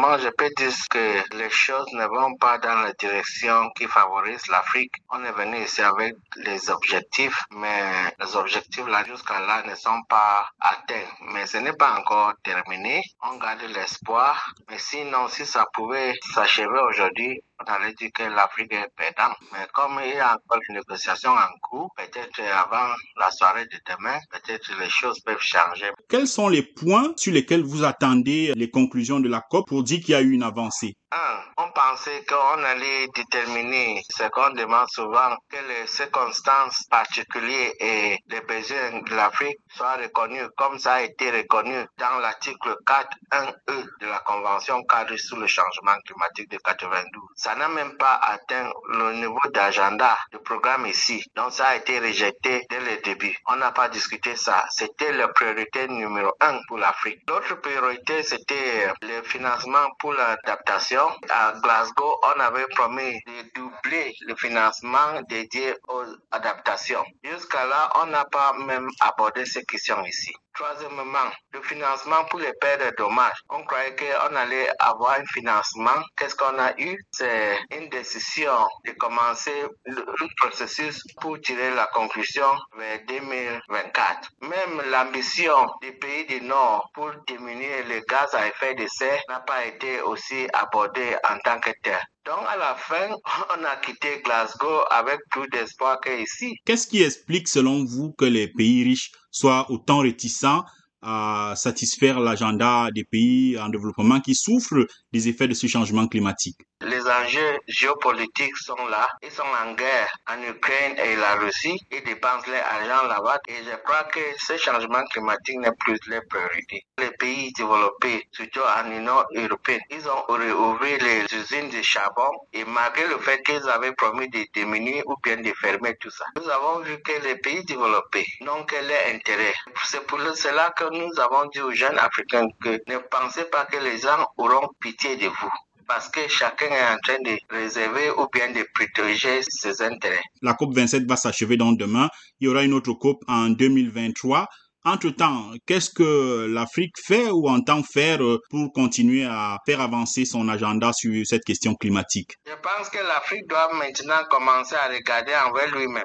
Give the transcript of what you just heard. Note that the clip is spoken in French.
moment, je peux dire que les choses ne vont pas dans la direction qui favorise l'Afrique. On est venu ici avec les objectifs, mais les objectifs là jusqu'à là ne sont pas atteints. Mais ce n'est pas encore terminé. On garde l'espoir. Mais sinon, si ça pouvait s'achever aujourd'hui, dire que l'Afrique est perdante. Mais comme il y a encore une négociation en cours, peut-être avant la soirée de demain, peut-être les choses peuvent changer. Quels sont les points sur lesquels vous attendez les conclusions de la COP pour dire qu'il y a eu une avancée? Un, on pensait qu'on allait déterminer ce qu'on demande souvent, que les circonstances particulières et les besoins de l'Afrique soient reconnus comme ça a été reconnu dans l'article 4.1e de la Convention cadre sur le changement climatique de 92. Ça n'a même pas atteint le niveau d'agenda du programme ici. Donc ça a été rejeté dès le début. On n'a pas discuté ça. C'était la priorité numéro un pour l'Afrique. L'autre priorité, c'était le financement pour l'adaptation à Glasgow, on avait promis de doubler le financement dédié aux adaptations. Jusqu'à là, on n'a pas même abordé ces questions ici. Troisièmement, le financement pour les pertes de dommages. On croyait qu'on allait avoir un financement. Qu'est-ce qu'on a eu? C'est une décision de commencer le processus pour tirer la conclusion vers 2024. Même l'ambition des pays du Nord pour diminuer les gaz à effet de serre n'a pas été aussi abordée en tant que tel. Donc à la fin, on a quitté Glasgow avec plus d'espoir qu'ici. Qu'est-ce qui explique selon vous que les pays riches soient autant réticents à satisfaire l'agenda des pays en développement qui souffrent des effets de ce changement climatique les enjeux géopolitiques sont là. Ils sont en guerre en Ukraine et la Russie. Ils dépensent leur argent là-bas. Et je crois que ce changement climatique n'est plus leur priorité. Les pays développés, surtout en Union européenne, ils ont réouvert les usines de charbon. Et malgré le fait qu'ils avaient promis de diminuer ou bien de fermer tout ça, nous avons vu que les pays développés n'ont que leur intérêt. C'est pour cela que nous avons dit aux jeunes Africains que ne pensez pas que les gens auront pitié de vous parce que chacun est en train de réserver ou bien de protéger ses intérêts. La COP27 va s'achever donc demain. Il y aura une autre COP en 2023. Entre-temps, qu'est-ce que l'Afrique fait ou entend faire euh, pour continuer à faire avancer son agenda sur cette question climatique? Je pense que l'Afrique doit maintenant commencer à regarder envers lui-même.